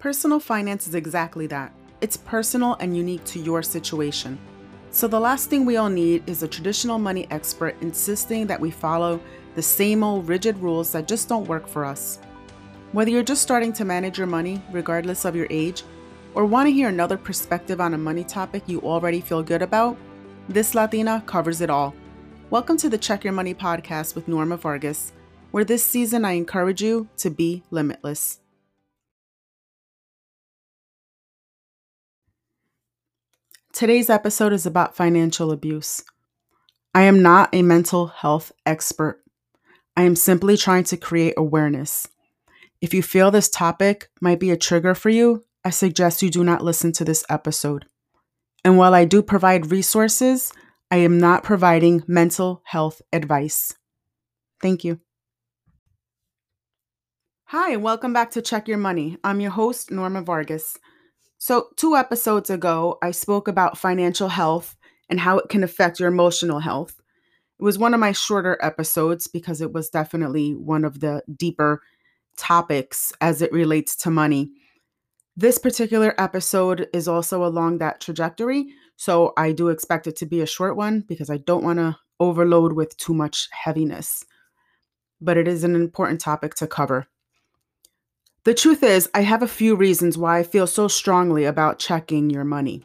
Personal finance is exactly that. It's personal and unique to your situation. So, the last thing we all need is a traditional money expert insisting that we follow the same old rigid rules that just don't work for us. Whether you're just starting to manage your money, regardless of your age, or want to hear another perspective on a money topic you already feel good about, this Latina covers it all. Welcome to the Check Your Money podcast with Norma Vargas, where this season I encourage you to be limitless. Today's episode is about financial abuse. I am not a mental health expert. I am simply trying to create awareness. If you feel this topic might be a trigger for you, I suggest you do not listen to this episode. And while I do provide resources, I am not providing mental health advice. Thank you. Hi, welcome back to Check Your Money. I'm your host, Norma Vargas. So, two episodes ago, I spoke about financial health and how it can affect your emotional health. It was one of my shorter episodes because it was definitely one of the deeper topics as it relates to money. This particular episode is also along that trajectory, so I do expect it to be a short one because I don't want to overload with too much heaviness. But it is an important topic to cover. The truth is, I have a few reasons why I feel so strongly about checking your money.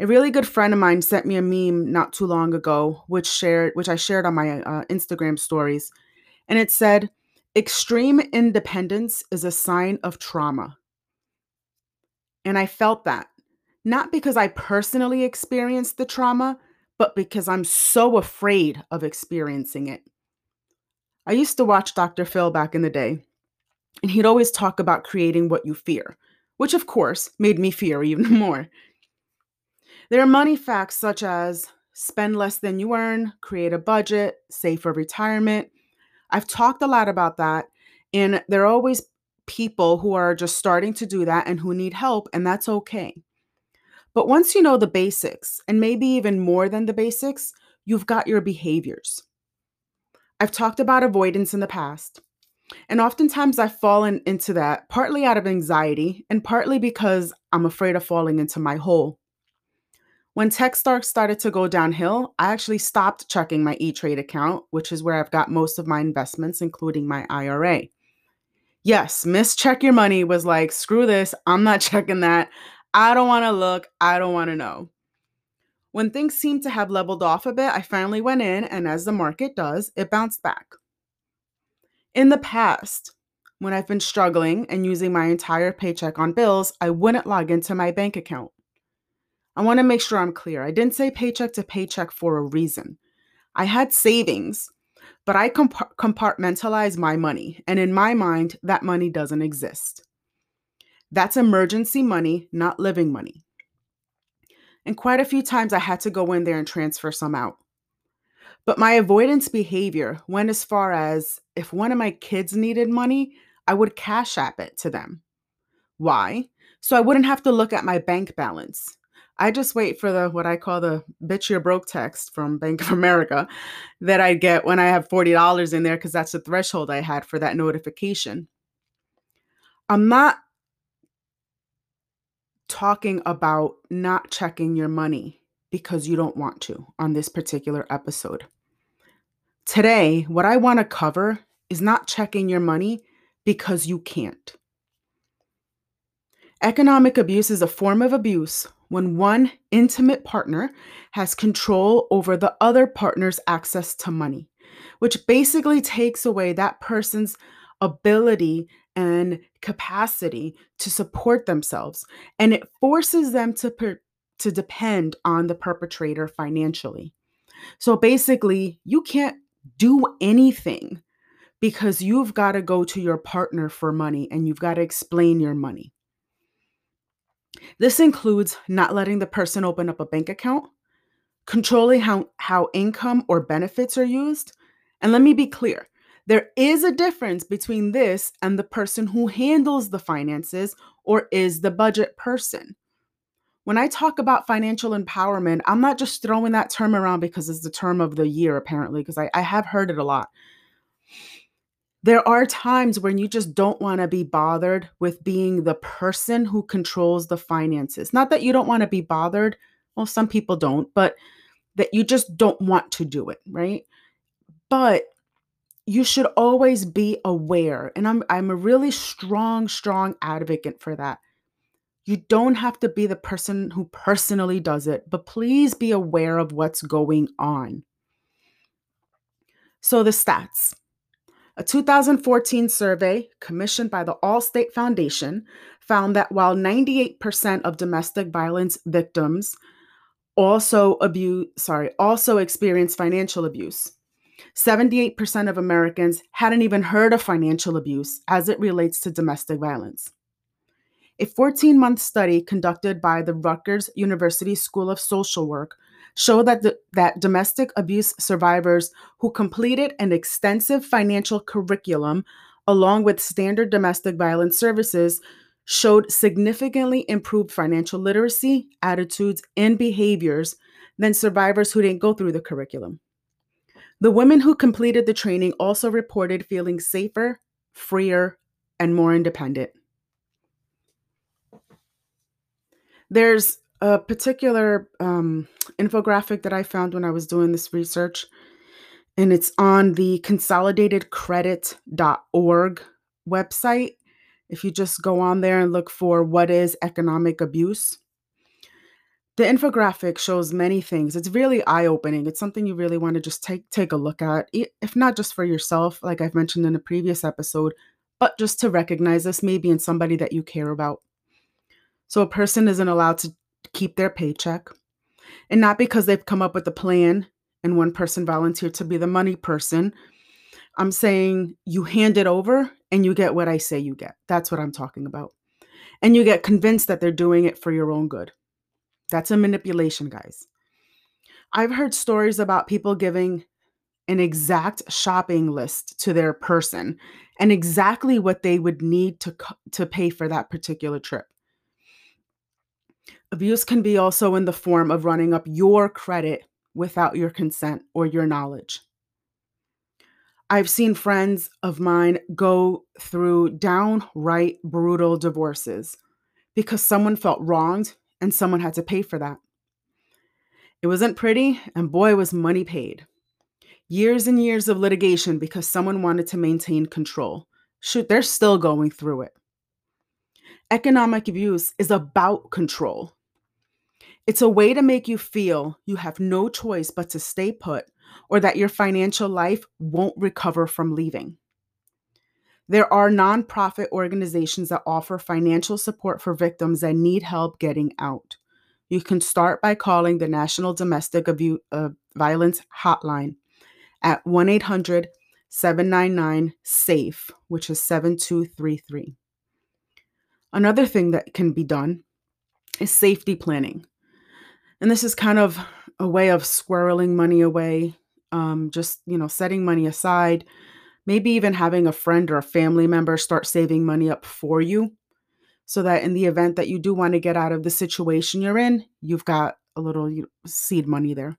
A really good friend of mine sent me a meme not too long ago, which shared, which I shared on my uh, Instagram stories, and it said, "Extreme independence is a sign of trauma." And I felt that, not because I personally experienced the trauma, but because I'm so afraid of experiencing it. I used to watch Dr. Phil back in the day, and he'd always talk about creating what you fear, which of course made me fear even more. There are money facts such as spend less than you earn, create a budget, save for retirement. I've talked a lot about that, and there are always people who are just starting to do that and who need help, and that's okay. But once you know the basics, and maybe even more than the basics, you've got your behaviors. I've talked about avoidance in the past. And oftentimes I've fallen into that partly out of anxiety and partly because I'm afraid of falling into my hole. When tech stocks started to go downhill, I actually stopped checking my E Trade account, which is where I've got most of my investments, including my IRA. Yes, Miss Check Your Money was like, screw this, I'm not checking that. I don't want to look, I don't want to know. When things seemed to have leveled off a bit, I finally went in, and as the market does, it bounced back. In the past, when I've been struggling and using my entire paycheck on bills, I wouldn't log into my bank account. I want to make sure I'm clear. I didn't say paycheck to paycheck for a reason. I had savings, but I comp- compartmentalize my money, and in my mind, that money doesn't exist. That's emergency money, not living money. And quite a few times I had to go in there and transfer some out. But my avoidance behavior went as far as if one of my kids needed money, I would cash app it to them. Why? So I wouldn't have to look at my bank balance. I just wait for the what I call the bitch you're broke text from Bank of America that I get when I have $40 in there because that's the threshold I had for that notification. I'm not talking about not checking your money because you don't want to on this particular episode. Today, what I want to cover is not checking your money because you can't. Economic abuse is a form of abuse when one intimate partner has control over the other partner's access to money, which basically takes away that person's ability and capacity to support themselves and it forces them to per- to depend on the perpetrator financially. So basically, you can't do anything because you've got to go to your partner for money and you've got to explain your money. This includes not letting the person open up a bank account, controlling how, how income or benefits are used. And let me be clear there is a difference between this and the person who handles the finances or is the budget person. When I talk about financial empowerment, I'm not just throwing that term around because it's the term of the year, apparently, because I, I have heard it a lot. There are times when you just don't want to be bothered with being the person who controls the finances. Not that you don't want to be bothered. Well, some people don't, but that you just don't want to do it, right? But you should always be aware. And I'm I'm a really strong strong advocate for that. You don't have to be the person who personally does it, but please be aware of what's going on. So the stats. A 2014 survey commissioned by the Allstate Foundation found that while 98% of domestic violence victims also abuse sorry, also experience financial abuse. 78% of Americans hadn't even heard of financial abuse as it relates to domestic violence. A 14 month study conducted by the Rutgers University School of Social Work showed that, the, that domestic abuse survivors who completed an extensive financial curriculum along with standard domestic violence services showed significantly improved financial literacy, attitudes, and behaviors than survivors who didn't go through the curriculum. The women who completed the training also reported feeling safer, freer, and more independent. There's a particular um, infographic that I found when I was doing this research, and it's on the consolidatedcredit.org website. If you just go on there and look for what is economic abuse, the infographic shows many things. It's really eye-opening. It's something you really want to just take take a look at, if not just for yourself, like I've mentioned in a previous episode, but just to recognize this maybe in somebody that you care about. So a person isn't allowed to keep their paycheck. And not because they've come up with a plan and one person volunteered to be the money person. I'm saying you hand it over and you get what I say you get. That's what I'm talking about. And you get convinced that they're doing it for your own good. That's a manipulation, guys. I've heard stories about people giving an exact shopping list to their person and exactly what they would need to to pay for that particular trip. Abuse can be also in the form of running up your credit without your consent or your knowledge. I've seen friends of mine go through downright brutal divorces because someone felt wronged and someone had to pay for that. It wasn't pretty, and boy, was money paid. Years and years of litigation because someone wanted to maintain control. Shoot, they're still going through it. Economic abuse is about control. It's a way to make you feel you have no choice but to stay put or that your financial life won't recover from leaving. There are nonprofit organizations that offer financial support for victims that need help getting out. You can start by calling the National Domestic Abuse, uh, Violence Hotline at 1 800 799 SAFE, which is 7233. Another thing that can be done is safety planning. And this is kind of a way of squirreling money away, um, just, you know, setting money aside, maybe even having a friend or a family member start saving money up for you so that in the event that you do want to get out of the situation you're in, you've got a little seed money there.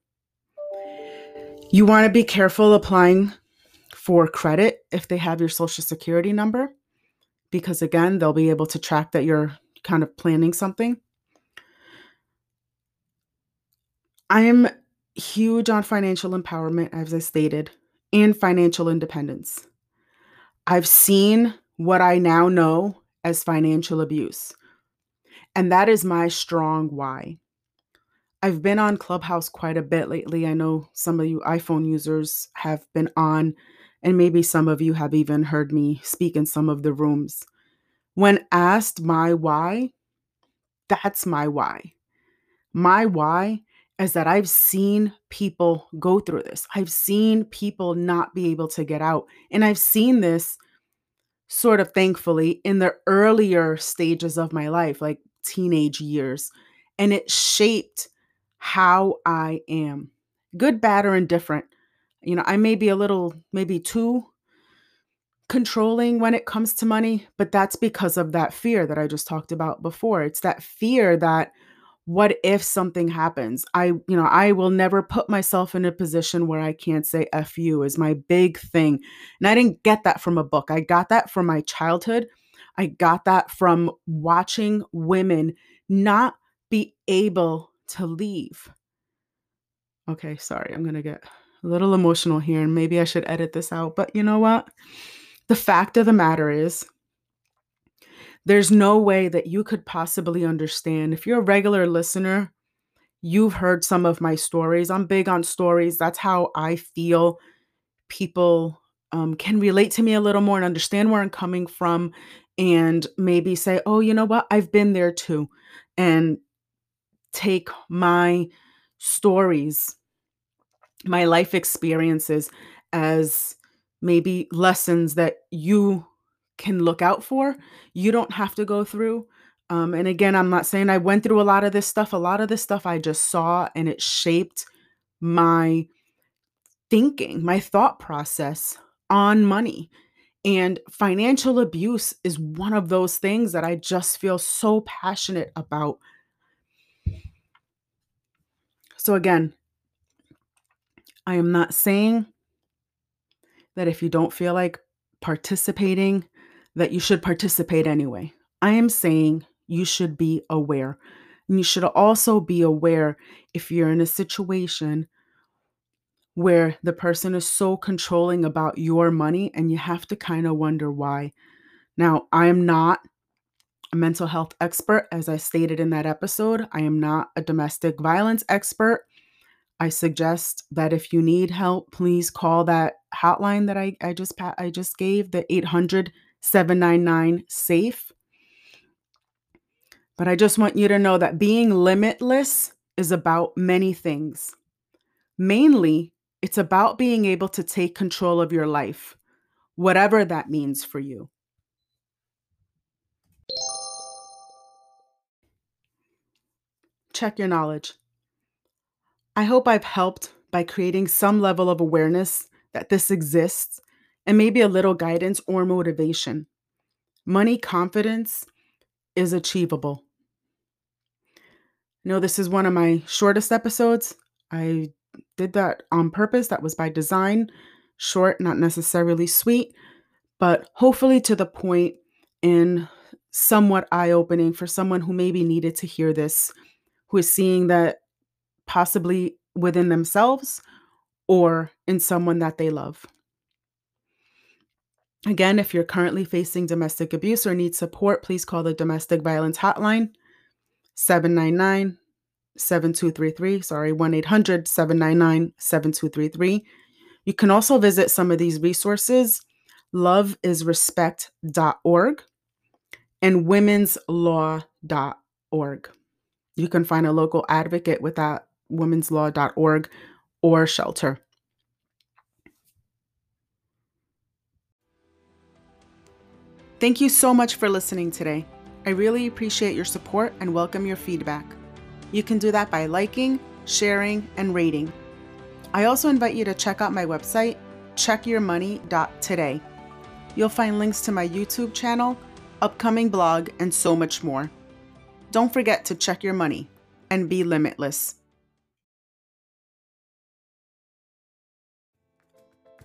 You want to be careful applying for credit if they have your social security number, because again, they'll be able to track that you're kind of planning something. I am huge on financial empowerment, as I stated, and financial independence. I've seen what I now know as financial abuse, and that is my strong why. I've been on Clubhouse quite a bit lately. I know some of you iPhone users have been on, and maybe some of you have even heard me speak in some of the rooms. When asked my why, that's my why. My why is that I've seen people go through this. I've seen people not be able to get out. And I've seen this sort of thankfully in the earlier stages of my life, like teenage years. And it shaped how I am good, bad, or indifferent. You know, I may be a little, maybe too controlling when it comes to money, but that's because of that fear that I just talked about before. It's that fear that what if something happens? I, you know, I will never put myself in a position where I can't say F you is my big thing. And I didn't get that from a book. I got that from my childhood. I got that from watching women not be able to leave. Okay, sorry, I'm going to get a little emotional here and maybe I should edit this out. But you know what? The fact of the matter is, there's no way that you could possibly understand. If you're a regular listener, you've heard some of my stories. I'm big on stories. That's how I feel people um, can relate to me a little more and understand where I'm coming from and maybe say, oh, you know what? I've been there too. And take my stories, my life experiences as maybe lessons that you can look out for. You don't have to go through. Um, and again, I'm not saying I went through a lot of this stuff. A lot of this stuff I just saw and it shaped my thinking, my thought process on money. And financial abuse is one of those things that I just feel so passionate about. So, again, I am not saying that if you don't feel like participating that you should participate anyway. I am saying you should be aware. And you should also be aware if you're in a situation where the person is so controlling about your money and you have to kind of wonder why. Now, I am not a mental health expert, as I stated in that episode. I am not a domestic violence expert. I suggest that if you need help, please call that hotline that I, I just I just gave, the 800 799 SAFE. But I just want you to know that being limitless is about many things. Mainly, it's about being able to take control of your life, whatever that means for you. Check your knowledge. I hope I've helped by creating some level of awareness that this exists and maybe a little guidance or motivation. Money confidence is achievable. No, this is one of my shortest episodes. I did that on purpose. That was by design. Short, not necessarily sweet, but hopefully to the point and somewhat eye opening for someone who maybe needed to hear this, who is seeing that possibly within themselves or in someone that they love. Again, if you're currently facing domestic abuse or need support, please call the Domestic Violence Hotline 799 7233. Sorry, 1 800 799 7233. You can also visit some of these resources loveisrespect.org and womenslaw.org. You can find a local advocate with that womenslaw.org or shelter. Thank you so much for listening today. I really appreciate your support and welcome your feedback. You can do that by liking, sharing, and rating. I also invite you to check out my website, checkyourmoney.today. You'll find links to my YouTube channel, upcoming blog, and so much more. Don't forget to check your money and be limitless.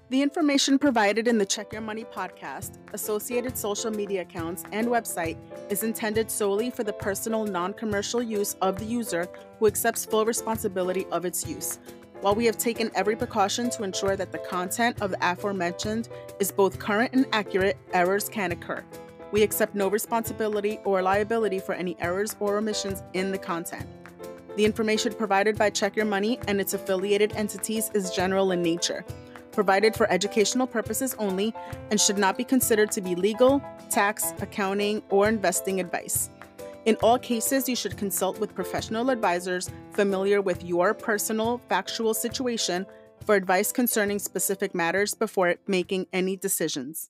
The information provided in the Check Your Money podcast, associated social media accounts, and website is intended solely for the personal, non commercial use of the user who accepts full responsibility of its use. While we have taken every precaution to ensure that the content of the aforementioned is both current and accurate, errors can occur. We accept no responsibility or liability for any errors or omissions in the content. The information provided by Check Your Money and its affiliated entities is general in nature provided for educational purposes only and should not be considered to be legal, tax, accounting, or investing advice. In all cases, you should consult with professional advisors familiar with your personal factual situation for advice concerning specific matters before making any decisions.